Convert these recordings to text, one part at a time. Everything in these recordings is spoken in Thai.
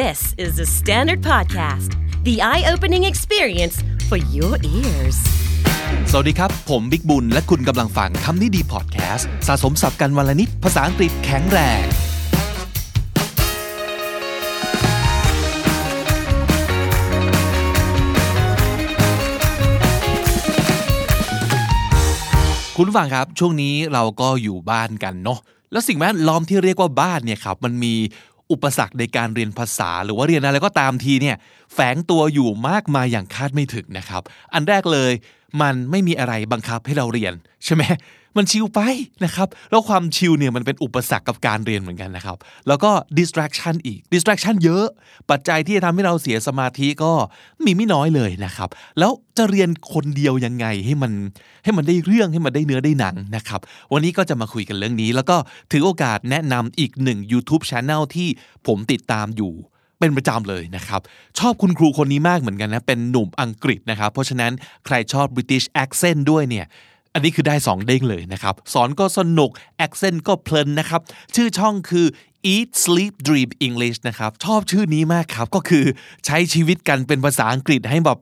This is the Standard Podcast, the eye opening experience for your ears. สวัสดีครับ ผมบิ๊กบุญ และคุณกำลังฟังคำนี้ดีพอดแคสต์สะสมสับกันวลนิด ภาษาอังกฤษแข็งแรง คุณฟังครับ ช่วงนี้เราก็อยู่บ้านกันเนาะแล้วสิ่งแวดล้อมที่เรียกว่าบ้านเนี่ยครับ มันมี อุปสรรคในการเรียนภาษา หรือว่าเรียนอะไรก็ตามทีเนี่ยแฝงตัวอยู่มากมายอย่างคาดไม่ถึงนะครับ อันแรกเลย มันไม่มีอะไรบังคับให้เราเรียนใช่ไหมมันชิลไปนะครับ แล้วความชิลเนี่ยมันเป็นอุปสรรคกับการเรียนเหมือนกันนะครับ แล้วก็ distraction อีก distraction เยอะ ปัจจัยที่จะทำให้เราเสียสมาธิก็มีไม่น้อยเลยนะครับ แล้วจะเรียนคนเดียวยังไงให้มันให้มันได้เรื่องให้มันได้เนื้อได้หนังนะครับ วันนี้ก็จะมาคุยกันเรื่องนี้ แล้วก็ถือโอกาสแนะนำอีกหนึ่ง YouTube Channel ที่ผมติดตามอยู่ เป็นประจำเลยนะครับ ชอบคุณครูคนนี้มากเหมือนกันนะ เป็นหนุ่มอังกฤษนะครับ เพราะฉะนั้นใครชอบ British accent ด้วยเนี่ยอันนี้คือได้ 2 เด้งเลยนะครับ สอนก็สนุก accent ก็เพลินนะครับ ชื่อช่องคือ Eat Sleep Dream English นะครับ ชอบชื่อนี้มากครับ ก็คือใช้ชีวิตกันเป็นภาษาอังกฤษให้แบบ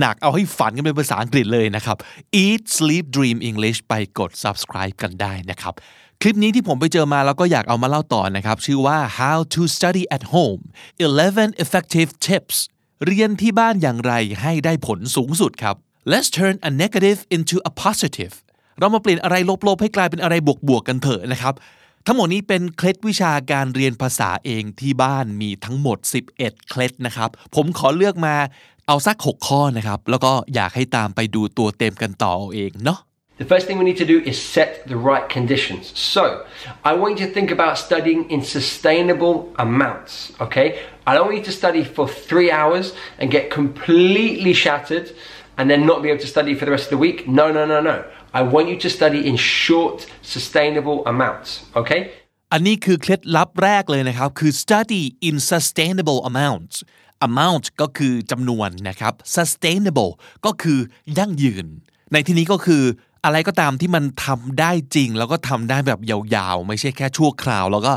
หนักๆ เอาให้ฝันกันเป็นภาษาอังกฤษเลยนะครับ Eat Sleep Dream English ไปกด subscribe กันได้นะครับ คลิปนี้ที่ผมไปเจอมาแล้วก็อยากเอามาเล่าต่อนะครับ ชื่อว่า How to Study at Home 11 Effective Tips เรียนที่บ้านอย่างไรให้ได้ผลสูงสุดครับ Let's turn a negative into a positive เรามาเปลี่ยนอะไรลบๆให้กลายเป็นอะไรบวกๆกันเถอะนะครับ ทั้งหมดนี้เป็นเคล็ดวิชาการเรียนภาษาเองที่บ้านมีทั้งหมด 11 เคล็ดนะครับ ผมขอเลือกมาเอาสัก 6 ข้อนะครับ แล้วก็อยากให้ตามไปดูตัวเต็มกันต่อเอาเองเนาะ The first thing we need to do is set the right conditions. So, I want you to think about studying in sustainable amounts, okay? I don't want you to study for three hours and get completely shattered and then not be able to study for the rest of the week. No, no, no, no. I want you to study in short, sustainable amounts, okay? อันนี้คือเคล็ดลับแรกเลยนะครับ คือ study in sustainable amounts amount ก็คือจำนวนนะครับ sustainable ก็คือยั่งยืน ในที่นี้ก็คือ อะไรก็ตามที่มันทำได้จริง แล้วก็ทำได้แบบยาวๆ ไม่ใช่แค่ชั่วคราว แล้วก็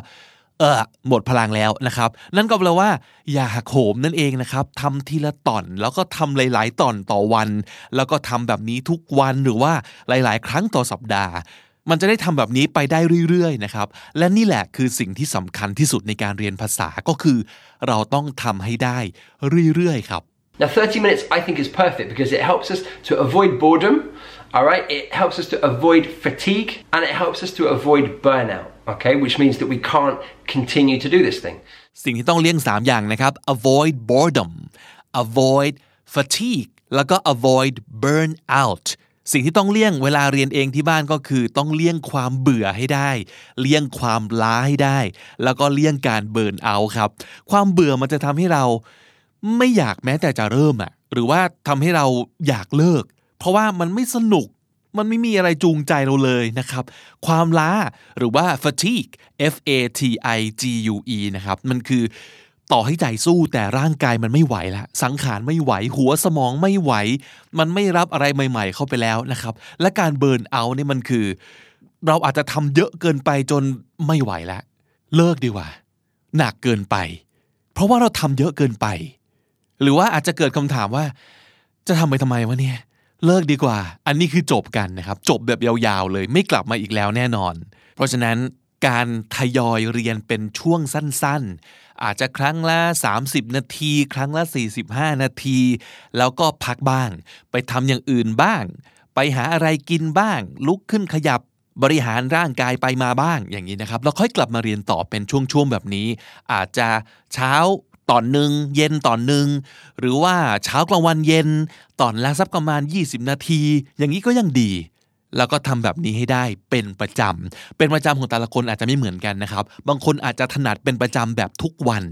เออหมดพลังแล้วนะครับ นั่นก็แปลว่า อย่าหักโหมนั่นเองนะครับทำทีละตอนแล้วก็ทำหลาย ๆ ตอนต่อวัน แล้วก็ทำแบบนี้ทุกวันหรือว่าหลาย ๆ ครั้งต่อสัปดาห์ มันจะได้ทำแบบนี้ไปได้เรื่อย ๆ นะครับ และนี่แหละคือสิ่งที่สำคัญที่สุดในการเรียนภาษาก็คือ เราต้องทำให้ได้เรื่อย ๆ ครับ Now, 30 minutes I think is perfect because it helps us to avoid boredom, all right? It helps us to avoid fatigue and it helps us to avoid burnout, okay? Which means that we can't continue to do this thing. สิ่งที่ต้องเลี่ยง 3 อย่างนะครับ avoid boredom avoid fatigue แล้วก็ avoid burnout สิ่งที่ต้องเลี่ยงเวลาเรียนเองที่บ้านก็คือต้องเลี่ยงความเบื่อให้ได้ เลี่ยงความล้าให้ได้ แล้วก็เลี่ยงการเบิร์นเอาครับ ความเบื่อมันจะทำให้เราไม่อยากแม้แต่จะเริ่มอะหรือว่าทำให้เราอยากเลิก เพราะว่ามันไม่สนุกมันไม่มีอะไรจูงใจเราเลยนะครับ ความล้าหรือว่า fatigue f a t i g u e นะครับ มันคือต่อให้ใจสู้แต่ร่างกายมันไม่ไหวละสังขารไม่ไหว หัวสมองไม่ไหว มันไม่รับอะไรใหม่ ๆ เข้าไปแล้วนะครับ และการเบิร์นเอาเนี่ยมันคือ เราอาจจะทำเยอะเกินไปจนไม่ไหวแล้วเลิกดีกว่า หนักเกินไป เพราะว่าเราทำเยอะเกินไป หรือว่าอาจจะเกิดคำถามว่า จะทำไปทำไมวะเนี่ย เลิกดีกว่า อันนี้คือจบกันนะครับ จบแบบยาวๆเลยไม่กลับมาอีกแล้วแน่นอน เพราะฉะนั้นการทยอยเรียนเป็นช่วงสั้นๆ อาจจะครั้งละ 30 นาที ครั้งละ 45 นาที แล้วก็พักบ้าง ไปทำอย่างอื่นบ้าง ไปหาอะไรกินบ้าง ลุกขึ้นขยับบริหารร่างกายไปมาบ้างอย่างนี้นะครับแล้วค่อยกลับมาเรียนต่อเป็นช่วงๆแบบนี้ อาจจะเช้า ตอนหนึ่งเย็นตอนหนึ่งหรือว่าเช้ากลางวันเย็นตอนละสักประมาณ 20 นาที อย่างนี้ก็ยังดี แล้วก็ทำแบบนี้ให้ได้เป็นประจำเป็นประจำของแต่ละคนอาจจะไม่เหมือนกันนะครับ บางคนอาจจะถนัดเป็นประจำแบบทุกวัน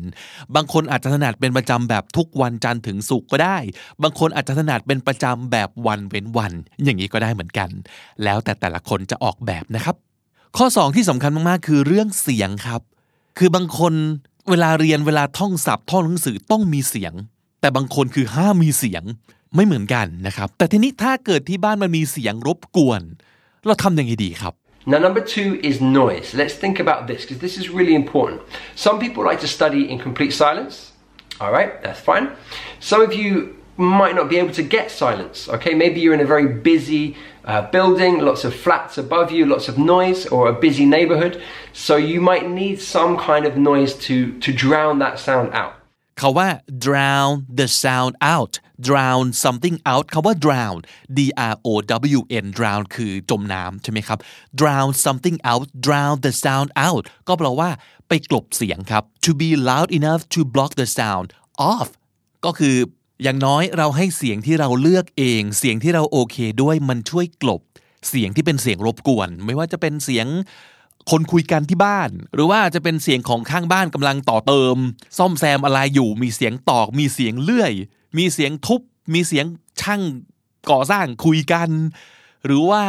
บางคนอาจจะถนัดเป็นประจำแบบทุกวันจันทร์ถึงศุกร์ก็ได้ บางคนอาจจะถนัดเป็นประจำแบบวันเว้นวัน อย่างนี้ก็ได้เหมือนกัน แล้วแต่แต่ละคนจะออกแบบนะครับ ข้อ 2 ที่สำคัญมากๆ คือเรื่องเสียงครับ คือบางคน เวลาเรียนเวลาท่องศัพท์ท่องหนังสือต้องมีเสียง แต่บางคนคือห้ามมีเสียงไม่เหมือนกันนะครับ แต่ทีนี้ถ้าเกิดที่บ้านมันมีเสียงรบกวน เราทำยังไงดีครับ Now, number two is noise. Let's think about this because this is really important. Some people like to study in complete silence. All right, that's fine. Some of you might not be able to get silence. Okay, maybe you're in a very busy uh, building, lots of flats above you, lots of noise, or a busy neighborhood. So you might need some kind of noise to, to drown that sound out. เขาว่า drown the sound out drown something out คาว่า drown d r o w n drown คือจมน้ำใช่ไหมครับ drown something out drown the sound out ก็แปลว่าไปกลบเสียงครับ to be loud enough to block the sound off ก็คือ อย่างน้อยเราให้เสียงที่เราเลือกเอง เสียงที่เราโอเคด้วยมันช่วยกลบ เสียงที่เป็นเสียงรบกวน ไม่ว่าจะเป็นเสียงคนคุยกันที่บ้าน หรือว่าจะเป็นเสียงของข้างบ้านกำลังต่อเติม ซ่อมแซมอะไรอยู่มีเสียงตอก มีเสียงเลื่อย มีเสียงทุบ มีเสียงช่างก่อสร้างคุยกัน หรือว่า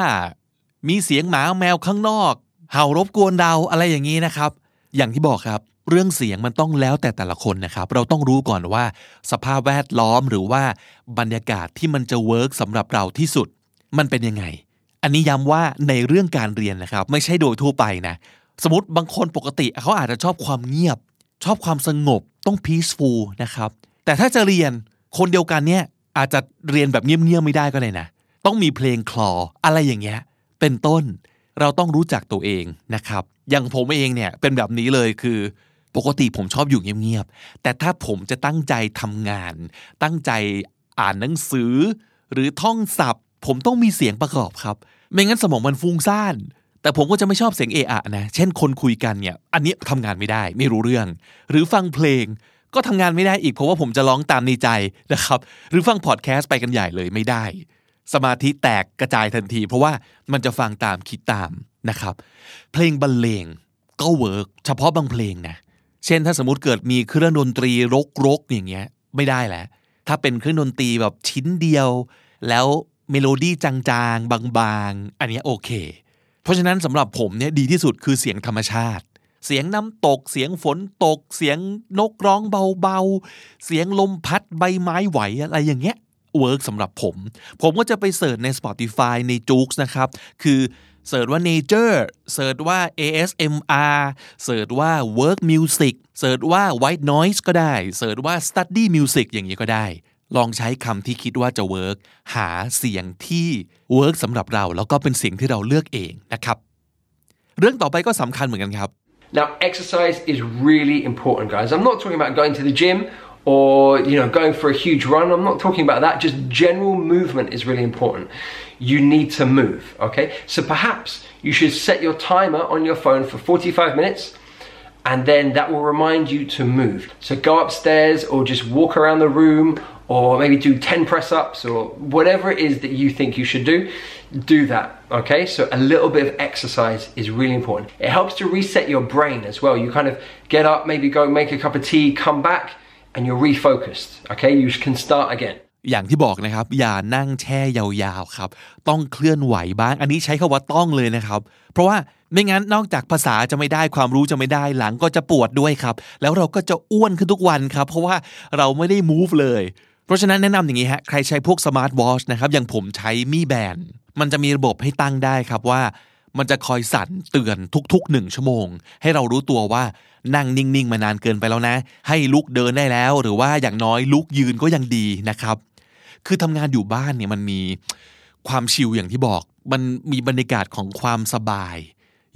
มีเสียงหมาแมวข้างนอก เห่ารบกวนเราอะไรอย่างนี้นะครับ อย่างที่บอกครับ เรื่องเสียงมันต้องแล้วแต่แต่ละคนนะครับ เราต้องรู้ก่อนว่า สภาพแวดล้อมหรือว่าบรรยากาศที่มันจะเวิร์กสำหรับเราที่สุด มันเป็นยังไง อันนี้ย้ำว่าในเรื่องการเรียนนะครับ ไม่ใช่โดยทั่วไปนะ สมมติบางคนปกติเขาอาจจะชอบความเงียบ ชอบความสงบต้อง peaceful นะครับ แต่ถ้าจะเรียนคนเดียวกันเนี่ยอาจจะเรียนแบบเงียบๆไม่ได้ก็เลยนะ ต้องมีเพลงคลออะไรอย่างเงี้ยเป็นต้น เราต้องรู้จักตัวเองนะครับ อย่างผมเองเนี่ยเป็นแบบนี้เลยคือ ปกติผมชอบอยู่เงียบๆ แต่ถ้าผมจะตั้งใจทำงาน ตั้งใจอ่านหนังสือ หรือท่องศัพท์ ผมต้องมีเสียงประกอบครับ ไม่งั้นสมองมันฟุ้งซ่าน แต่ผมก็จะไม่ชอบเสียงเอะอะนะ เช่นคนคุยกันเนี่ย อันนี้ทำงานไม่ได้ไม่รู้เรื่อง หรือฟังเพลงก็ทำงานไม่ได้อีก เพราะว่าผมจะร้องตามในใจนะครับ หรือฟังพอดแคสต์ไปกันใหญ่เลยไม่ได้ สมาธิแตกกระจายทันที เพราะว่ามันจะฟังตามคิดตามนะครับ เพลงบรรเลงก็ work เฉพาะบางเพลงนะ เช่นถ้าสมมติเกิดมีเครื่องดนตรีรกๆอย่างเงี้ยไม่ได้แล้ว ถ้าเป็นเครื่องดนตรีแบบชิ้นเดียว แล้วเมโลดี้จางๆ บางๆ อันนี้โอเค เพราะฉะนั้นสำหรับผมเนี่ยดีที่สุดคือเสียงธรรมชาติ เสียงน้ำตก เสียงฝนตก เสียงนกร้องเบาๆ เสียงลมพัดใบไม้ไหวอะไรอย่างเงี้ย work สำหรับผม ผมก็จะไป search ใน Spotify ใน j o o x นะครับ คือ search ว่า nature search ว่า ASMR search ว่า work music search ว่า white noise ก็ได้ search ว่า study music อย่างนี้ก็ได้ ลองใช้คำที่คิดว่าจะ work หาเสียงที่ work สำหรับเรา แล้วก็เป็นเสียงที่เราเลือกเองนะครับ เรื่องต่อไปก็สำคัญเหมือนกันครับ Now, exercise is really important, guys. I'm not talking about going to the gym or you know going for a huge run. I'm not talking about that. Just general movement is really important. You need to move, okay? So perhaps you should set your timer on your phone for 45 minutes and then that will remind you to move. So go upstairs or just walk around the room or maybe do 10 press ups or whatever it is that you think you should do, do that. Okay, so a little bit of exercise is really important. It helps to reset your brain as well. You kind of get up, maybe go make a cup of tea, come back, and you're refocused. Okay, you can start again. อย่างที่บอกนะครับ อย่านั่งแช่ยาวๆครับ ต้องเคลื่อนไหวบ้าง อันนี้ใช้คำว่าต้องเลยนะครับ เพราะว่าไม่งั้นนอกจากภาษาจะไม่ได้ความรู้จะไม่ได้หลังก็จะปวดด้วยครับ แล้วเราก็จะอ้วนขึ้นทุกวันครับ เพราะว่าเราไม่ได้ move เลย เพราะฉะนั้นแนะนำอย่างนี้ฮะ ใครใช้พวก smart watch นะครับ อย่างผมใช้ Mi Band มันจะมีระบบให้ตั้งได้ครับว่า มันจะคอยสั่นเตือนทุกๆหนึ่งชั่วโมง ให้เรารู้ตัวว่านั่งนิ่งๆ มานานเกินไปแล้วนะ ให้ลุกเดินได้แล้ว หรือว่าอย่างน้อยลุกยืนก็ยังดีนะครับ คือทำงานอยู่บ้านเนี่ยมันมีความชิลอย่างที่บอก มันมีบรรยากาศของความสบาย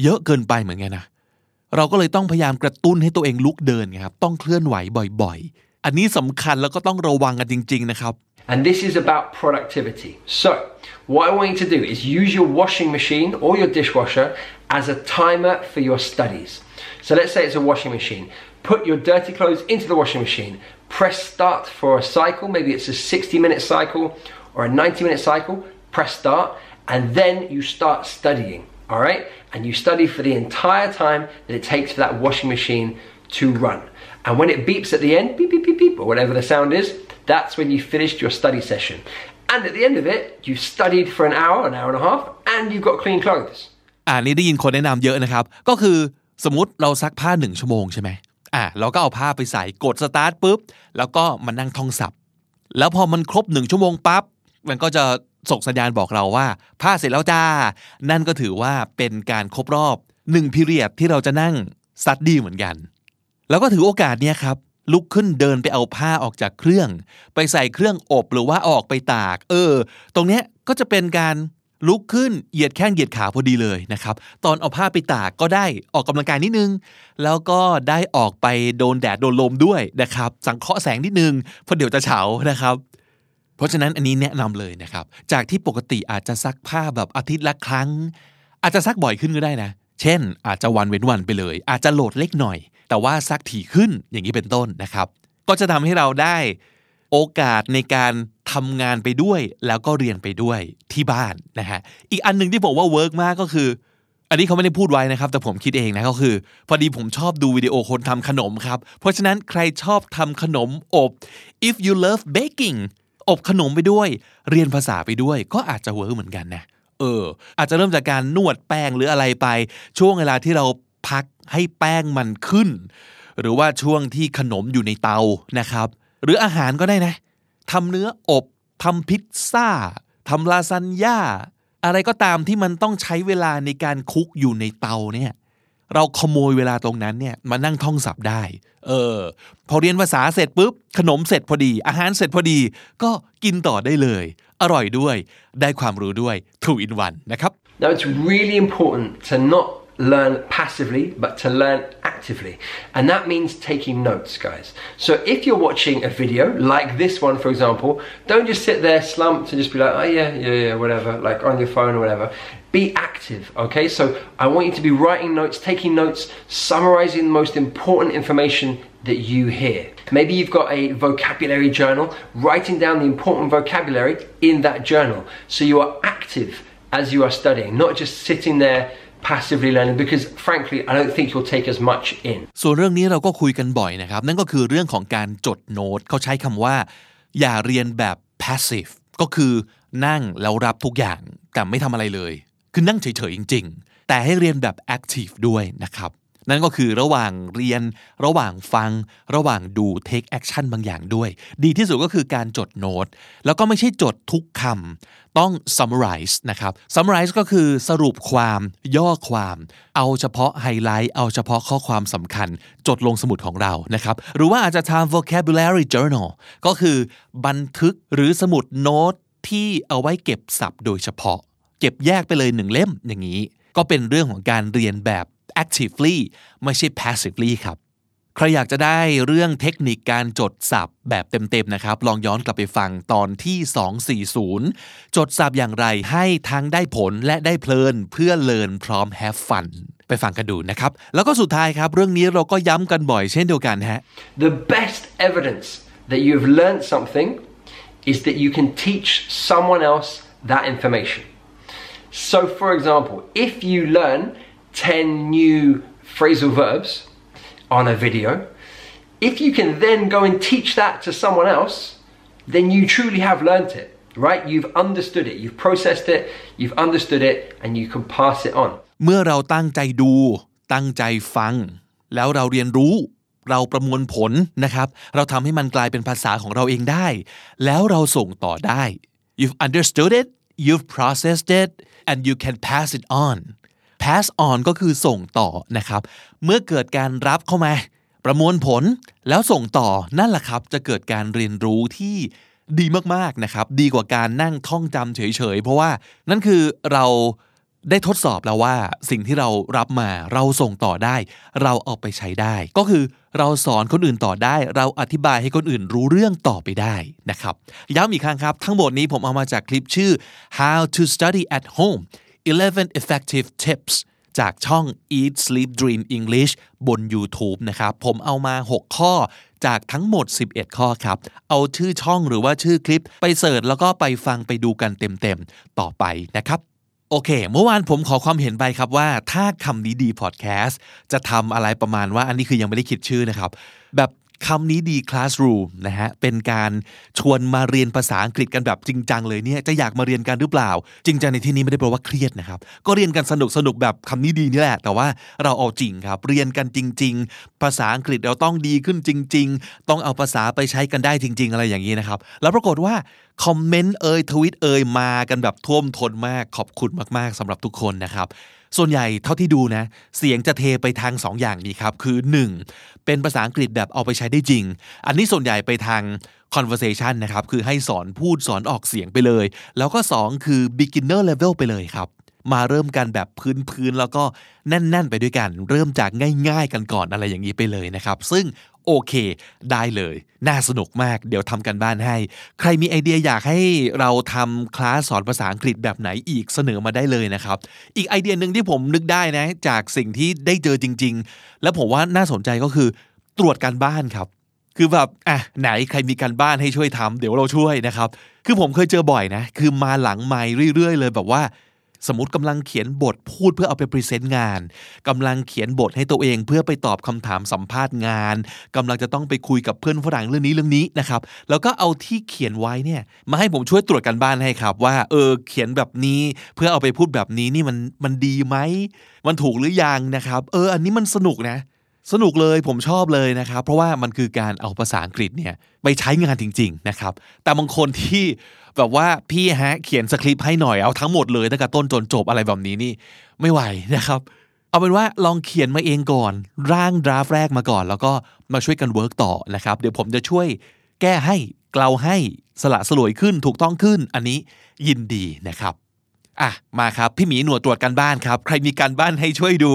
เยอะเกินไปเหมือนกันนะเราก็เลยต้องพยายามกระตุ้นให้ตัวเองลุกเดินครับต้องเคลื่อนไหวบ่อย ๆ อันนี้สำคัญแล้วก็ต้องระวังกันจริง ๆ นะครับ And this is about productivity. So, what I want you to do is use your washing machine or your dishwasher as a timer for your studies. So, let's say it's a washing machine. Put your dirty clothes into the washing machine. Press start for a cycle. Maybe it's a 60 minute cycle or a 90 minute cycle. Press start, and then you start studying. All right? And you study for the entire time that it takes for that washing machine to run. And when it beeps at the end, beep, beep, beep, beep, or whatever the sound is, that's when you finished your study session. And at the end of it, you've studied for an hour, an hour and a half, and you've got clean clothes. อ่านี่ได้ยินคนแนะนำเยอะนะครับ ก็คือสมมติเราซักผ้าหนึ่งชั่วโมงใช่ไหมอ่าเราก็เอาผ้าไปใส่กดสตาร์ทปุ๊บ แล้วก็มานั่งท่องศัพท์แล้วพอมันครบหนึ่งชั่วโมงปั๊บ มันก็จะส่งสัญญาณบอกเราว่า ผ้าเสร็จแล้วจ้า นั่นก็ถือว่าเป็นการครบรอบหนึ่งพิเรียดที่เราจะนั่งซัดดีเหมือนกัน แล้วก็ถือโอกาสเนี้ยครับ ลุกขึ้นเดินไปเอาผ้าออกจากเครื่อง ไปใส่เครื่องอบหรือว่าออกไปตาก เออ ตรงเนี้ยก็จะเป็นการลุกขึ้นเหยียดแข้งเหยียดขาพอดีเลยนะครับ ตอนเอาผ้าไปตากก็ได้ออกกำลังกายนิดนึง แล้วก็ได้ออกไปโดนแดดโดนลมด้วยนะครับ สังเคราะห์แสงนิดนึงเพราะเดี๋ยวจะเฉานะครับ เพราะฉะนั้นอันนี้แนะนำเลยนะครับ จากที่ปกติอาจจะซักผ้าแบบอาทิตย์ละครั้ง อาจจะซักบ่อยขึ้นก็ได้นะ เช่น อาจจะวันเว้นวันไปเลย อาจจะโหลดเล็กหน่อย แต่ว่าซักถี่ขึ้นอย่างนี้เป็นต้นนะครับ ก็จะทำให้เราได้โอกาสในการทำงานไปด้วย แล้วก็เรียนไปด้วยที่บ้านนะฮะอีกอันหนึ่งที่ผมว่า work มากก็คือ อันนี้เขาไม่ได้พูดไว้นะครับ แต่ผมคิดเองนะก็คือ พอดีผมชอบดูวิดีโอคนทำขนมครับ เพราะฉะนั้นใครชอบทำขนมอบ if you love baking อบขนมไปด้วย เรียนภาษาไปด้วย ก็อาจจะ work เหมือนกันนะเออ อาจจะเริ่มจากการนวดแป้งหรืออะไรไป ช่วงเวลาที่เราพัก ให้แป้งมันขึ้น หรือว่าช่วงที่ขนมอยู่ในเตานะครับ หรืออาหารก็ได้นะทำเนื้ออบทำพิซซ่าทำลาซานญ่าอะไรก็ตามที่มันต้องใช้เวลาในการคุกอยู่ในเตาเนี่ยเราขโมยเวลาตรงนั้นเนี่ยมานั่งท่องศัพท์ได้ เออ พอเรียนภาษาเสร็จปุ๊บ ขนมเสร็จพอดี อาหารเสร็จพอดี ก็กินต่อได้เลย อร่อยด้วย ได้ความรู้ด้วย two in one นะครับ Now, it's really important to not learn passively, but to learn actively. And that means taking notes, guys. So if you're watching a video like this one, for example, don't just sit there slumped and just be like, oh, yeah, yeah, yeah, whatever, like on your phone or whatever. Be active, okay? So I want you to be writing notes, taking notes, summarizing the most important information that you hear. Maybe you've got a vocabulary journal, writing down the important vocabulary in that journal. So you are active as you are studying, not just sitting there passively learning because frankly I don't think you'll take as much in ส่วนเรื่องนี้เราก็คุยกันบ่อยนะครับ นั่นก็คือเรื่องของการจดโน้ตเขาใช้คำว่า อย่าเรียนแบบ passive ก็คือนั่งแล้วรับทุกอย่างแต่ไม่ทำอะไรเลย คือนั่งเฉยๆจริง ๆ แต่ให้เรียนแบบ active ด้วยนะครับ นั่นก็คือระหว่างเรียน ระหว่างฟัง ระหว่างดู take action บางอย่างด้วย ดีที่สุดก็คือการจดโน้ต แล้วก็ไม่ใช่จดทุกคำต้อง summarize นะครับ summarize ก็คือสรุปความย่อความ เอาเฉพาะไฮไลท์เอาเฉพาะข้อความสำคัญ จดลงสมุดของเรานะครับ หรือว่าอาจจะทำ vocabulary journal ก็คือบันทึกหรือสมุดโน้ตที่เอาไว้เก็บศัพท์โดยเฉพาะ เก็บแยกไปเลยหนึ่งเล่มอย่างนี้ ก็เป็นเรื่องของการเรียนแบบ actively ไม่ใช่ passively ครับ ใครอยากจะได้เรื่องเทคนิคการจดศัพท์แบบเต็มๆนะครับ ลองย้อนกลับไปฟังตอนที่ 240 จดศัพท์อย่างไรให้ทั้งได้ผลและได้เพลินเพื่อเลินพร้อม have fun ไปฟังกันดูนะครับ แล้วก็สุดท้ายครับ เรื่องนี้เราก็ย้ำกันบ่อยเช่นเดียวกันฮะ The best evidence that you've learned something is that you can teach someone else that information. So, for example, if you learn 10 new phrasal verbs on a video, if you can then go and teach that to someone else, then you truly have learnt it, right? You've understood it, you've processed it, you've understood it, and you can pass it on. เมื่อเราตั้งใจดู ตั้งใจฟัง แล้วเราเรียนรู้ เราประมวลผลนะครับ เราทำให้มันกลายเป็นภาษาของเราเองได้ แล้วเราส่งต่อได้ you've understood it you've processed it and you can pass it on Pass on ก็คือส่งต่อนะครับ เมื่อเกิดการรับเข้ามา ประมวลผลแล้วส่งต่อนั่นแหละครับ จะเกิดการเรียนรู้ที่ดีมากๆนะครับ ดีกว่าการนั่งท่องจำเฉยๆ เพราะว่านั่นคือเราได้ทดสอบแล้วว่าสิ่งที่เรารับมาเราส่งต่อได้ เราเอาไปใช้ได้ ก็คือเราสอนคนอื่นต่อได้ เราอธิบายให้คนอื่นรู้เรื่องต่อไปได้นะครับย้ำอีกครั้งครับ ทั้งหมดนี้ผมเอามาจากคลิปชื่อ how to study at home 11 effective tips จากช่อง Eat Sleep Dream English บน YouTube นะครับ ผมเอามา 6 ข้อจากทั้งหมด 11 ข้อครับ เอาชื่อช่องหรือว่าชื่อคลิปไปเสิร์ชแล้วก็ไปฟังไปดูกันเต็มๆ ต่อไปนะครับ โอเค เมื่อวานผมขอความเห็นไปครับว่าถ้าคำนี้ดีพอดแคสต์จะทำอะไรประมาณว่าอันนี้คือยังไม่ได้คิดชื่อนะครับ แบบ คำนี้ดี classroom นะฮะ เป็นการชวนมาเรียนภาษาอังกฤษกันแบบจริงจังเลยเนี่ย จะอยากมาเรียนกันหรือเปล่า จริงจังในที่นี้ไม่ได้แปลว่าเครียดนะครับ ก็เรียนกันสนุกสนุกแบบคำนี้ดีนี่แหละ แต่ว่าเราเอาจริงครับ เรียนกันจริง ๆ ภาษาอังกฤษเราต้องดีขึ้นจริง ๆ ต้องเอาภาษาไปใช้กันได้จริง ๆ อะไรอย่างนี้นะครับ แล้วปรากฏว่าคอมเมนต์เอ่ยทวิตเอ่ยมากันแบบท่วมท้นมาก ขอบคุณมากๆสำหรับทุกคนนะครับ ส่วนใหญ่เท่าที่ดูนะ เสียงจะเทไปทาง2ออย่างนี้ครับ คือ 1. เป็นภาษาอังกฤษแบบเอาไปใช้ได้จริง อันนี้ส่วนใหญ่ไปทาง conversation นะครับ คือให้สอนพูดสอนออกเสียงไปเลย แล้วก็ 2 คือ beginner level ไปเลยครับ มาเริ่มกันแบบพื้นๆแล้วก็แน่น ๆ ไปด้วยกัน เริ่มจากง่าย ๆ กันก่อนอะไรอย่างนี้ไปเลยนะครับ ซึ่ง โอเค ได้เลย น่าสนุกมาก เดี๋ยวทำกันบ้านให้ ใครมีไอเดียอยากให้เราทำคลาสสอนภาษาอังกฤษแบบไหนอีกเสนอมาได้เลยนะครับ อีกไอเดียหนึ่งที่ผมนึกได้นะ จากสิ่งที่ได้เจอจริง ๆ แล้วผมว่าน่าสนใจก็คือ ตรวจการบ้านครับ คือแบบอะไหนใครมีการบ้านให้ช่วยทำเดี๋ยวเราช่วยนะครับ คือผมเคยเจอบ่อยนะ คือมาหลังไมค์เรื่อยๆ เลยแบบว่า สมมติกำลังเขียนบทพูดเพื่อเอาไป present งานกำลังเขียนบทให้ตัวเองเพื่อไปตอบคำถามสัมภาษณ์งานกำลังจะต้องไปคุยกับเพื่อนฝรั่งเรื่องนี้เรื่องนี้นะครับ แล้วก็เอาที่เขียนไว้เนี่ยมาให้ผมช่วยตรวจกันบ้านให้ครับ ว่าเออเขียนแบบนี้เพื่อเอาไปพูดแบบนี้นี่มันมันดีไหมมันถูกหรือยังนะครับ เออ อันนี้มันสนุกนะ สนุกเลยผมชอบเลยนะครับ เพราะว่ามันคือการเอาภาษาอังกฤษเนี่ยไปใช้งานจริง ๆ นะครับ แต่บางคนที่แบบว่าพี่ฮะเขียนสคริปต์ให้หน่อยเอาทั้งหมดเลยตั้งแต่ต้นจนจบอะไรแบบนี้นี่ไม่ไหวนะครับ เอาเป็นว่าลองเขียนมาเองก่อน ร่างดราฟแรกมาก่อน แล้วก็มาช่วยกัน work ต่อนะครับเดี๋ยวผมจะช่วยแก้ให้เกลาให้สละสลวยขึ้นถูกต้องขึ้น อันนี้ยินดีนะครับ อะมาครับ พี่หมีหนวดตรวจการบ้านครับ ใครมีการบ้านให้ช่วยดู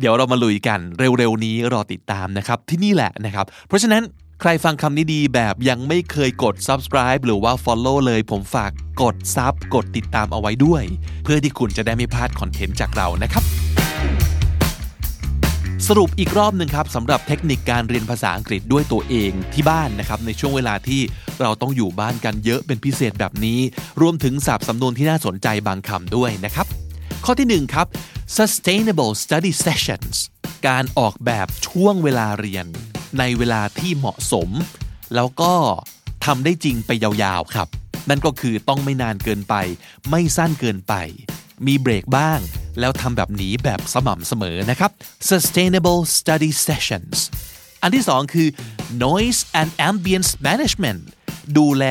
เดี๋ยวเรามาลุยกันเร็วๆนี้รอติดตามนะครับที่นี่แหละนะครับ เพราะฉะนั้นใครฟังคำนี้ดีแบบยังไม่เคยกด subscribe หรือว่า follow เลยผมฝากกด sub กดติดตามเอาไว้ด้วย เพื่อที่คุณจะได้ไม่พลาดคอนเทนต์จากเรานะครับ สรุปอีกรอบหนึ่งครับสำหรับเทคนิคการเรียนภาษาอังกฤษด้วยตัวเองที่บ้านนะครับในช่วงเวลาที่เราต้องอยู่บ้านกันเยอะเป็นพิเศษแบบนี้ รวมถึงศัพท์สำนวนที่น่าสนใจบางคำด้วยนะครับ ข้อที่1ครับ sustainable study sessions การออกแบบช่วงเวลาเรียน ในเวลาที่เหมาะสม แล้วก็ทำได้จริงไปยาวๆครับ นั่นก็คือต้องไม่นานเกินไป ไม่สั้นเกินไป มีเบรกบ้าง แล้วทำแบบนี้แบบสม่ำเสมอนะครับ sustainable study sessions อันที่สองคือ noise and ambience management ดูแล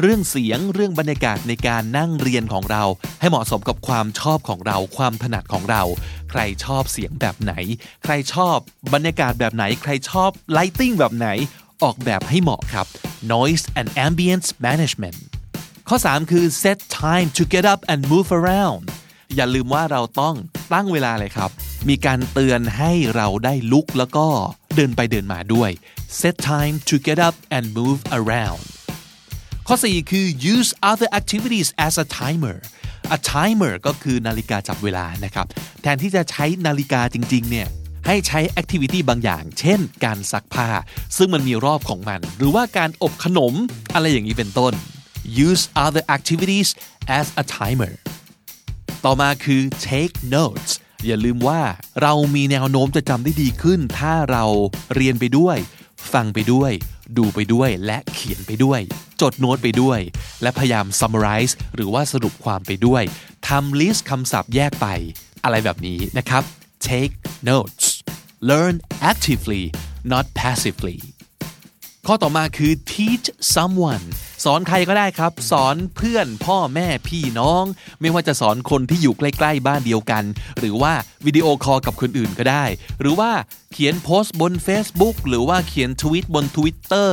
เรื่องเสียงเรื่องบรรยากาศในการนั่งเรียนของเรา ให้เหมาะสมกับความชอบของเราความถนัดของเรา ใครชอบเสียงแบบไหน ใครชอบบรรยากาศแบบไหน ใครชอบ lighting แบบไหน ออกแบบให้เหมาะครับ noise and ambience management ข้อ 3 คือ set time to get up and move around อย่าลืมว่าเราต้องตั้งเวลาเลยครับ มีการเตือนให้เราได้ลุกแล้วก็เดินไปเดินมาด้วย set time to get up and move around ข้อ 4 คือ use other activities as a timer a timer ก็คือนาฬิกาจับเวลานะครับ แทนที่จะใช้นาฬิกาจริง ๆ เนี่ย ให้ใช้ activity บางอย่าง เช่น การซักผ้า ซึ่งมันมีรอบของมัน หรือว่าการอบขนม อะไรอย่างนี้เป็นต้น use other activities as a timer ต่อมาคือ take notes อย่าลืมว่าเรามีแนวโน้มจะจำได้ดีขึ้น ถ้าเราเรียนไปด้วย ฟังไปด้วย ดูไปด้วยและเขียนไปด้วย จดโน้ตไปด้วย และพยายาม summarize หรือว่าสรุปความไปด้วยทำ list คำศัพท์แยกไป อะไรแบบนี้นะครับ take notes learn actively not passively ข้อต่อมาคือ teach someone สอนใครก็ได้ครับ สอนเพื่อนพ่อแม่พี่น้อง ไม่ว่าจะสอนคนที่อยู่ใกล้ ๆ บ้านเดียวกัน หรือว่าวิดีโอคอลกับคนอื่นก็ได้ หรือว่าเขียนโพสต์บน Facebook หรือว่าเขียนทวิตบน Twitter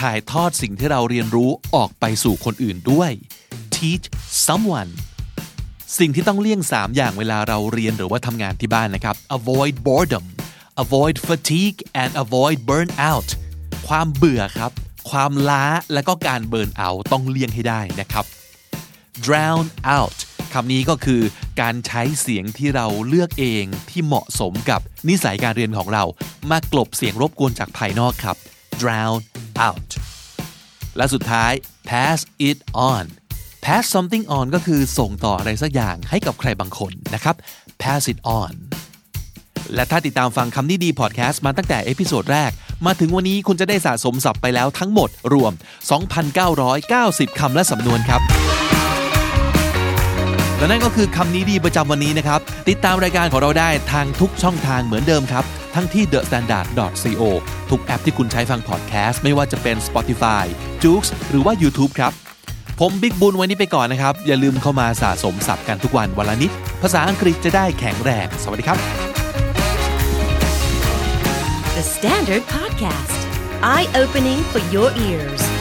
ถ่ายทอดสิ่งที่เราเรียนรู้ออกไปสู่คนอื่นด้วย teach someone สิ่งที่ต้องเลี่ยง 3 อย่างเวลาเราเรียนหรือว่าทำงานที่บ้านนะครับ avoid boredom avoid fatigue and avoid burnout ความเบื่อครับ ความล้าและก็การเบิร์นเอาต้องเลี่ยงให้ได้นะครับ drown out คำนี้ก็คือการใช้เสียงที่เราเลือกเองที่เหมาะสมกับนิสัยการเรียนของเรา มากลบเสียงรบกวนจากภายนอกครับ drown out และสุดท้าย pass it on pass something on ก็คือส่งต่ออะไรสักอย่างให้กับใครบางคนนะครับ pass it on และถ้าติดตามฟังคำนี้ดีพอดแคสต์มาตั้งแต่ episode แรก มาถึงวันนี้คุณจะได้สะสมศัพท์ไปแล้วทั้งหมดรวม 2,990 คำและสำนวนครับ และนั่นก็คือคำนี้ดีประจำวันนี้นะครับ ติดตามรายการของเราได้ทางทุกช่องทางเหมือนเดิมครับ ทั้งที่ thestandard.co ทุกแอปที่คุณใช้ฟังพอดแคสต์ไม่ว่าจะเป็น Spotify, j o o x หรือว่า YouTube ครับผมบิ๊กบุญวันนี้ไปก่อนนะครับ อย่าลืมเข้ามาสะสมศัพท์กันทุกวันวันละนิด ภาษาอังกฤษจะได้แข็งแรง สวัสดีครับ The Standard Podcast Podcast, eye opening for your ears.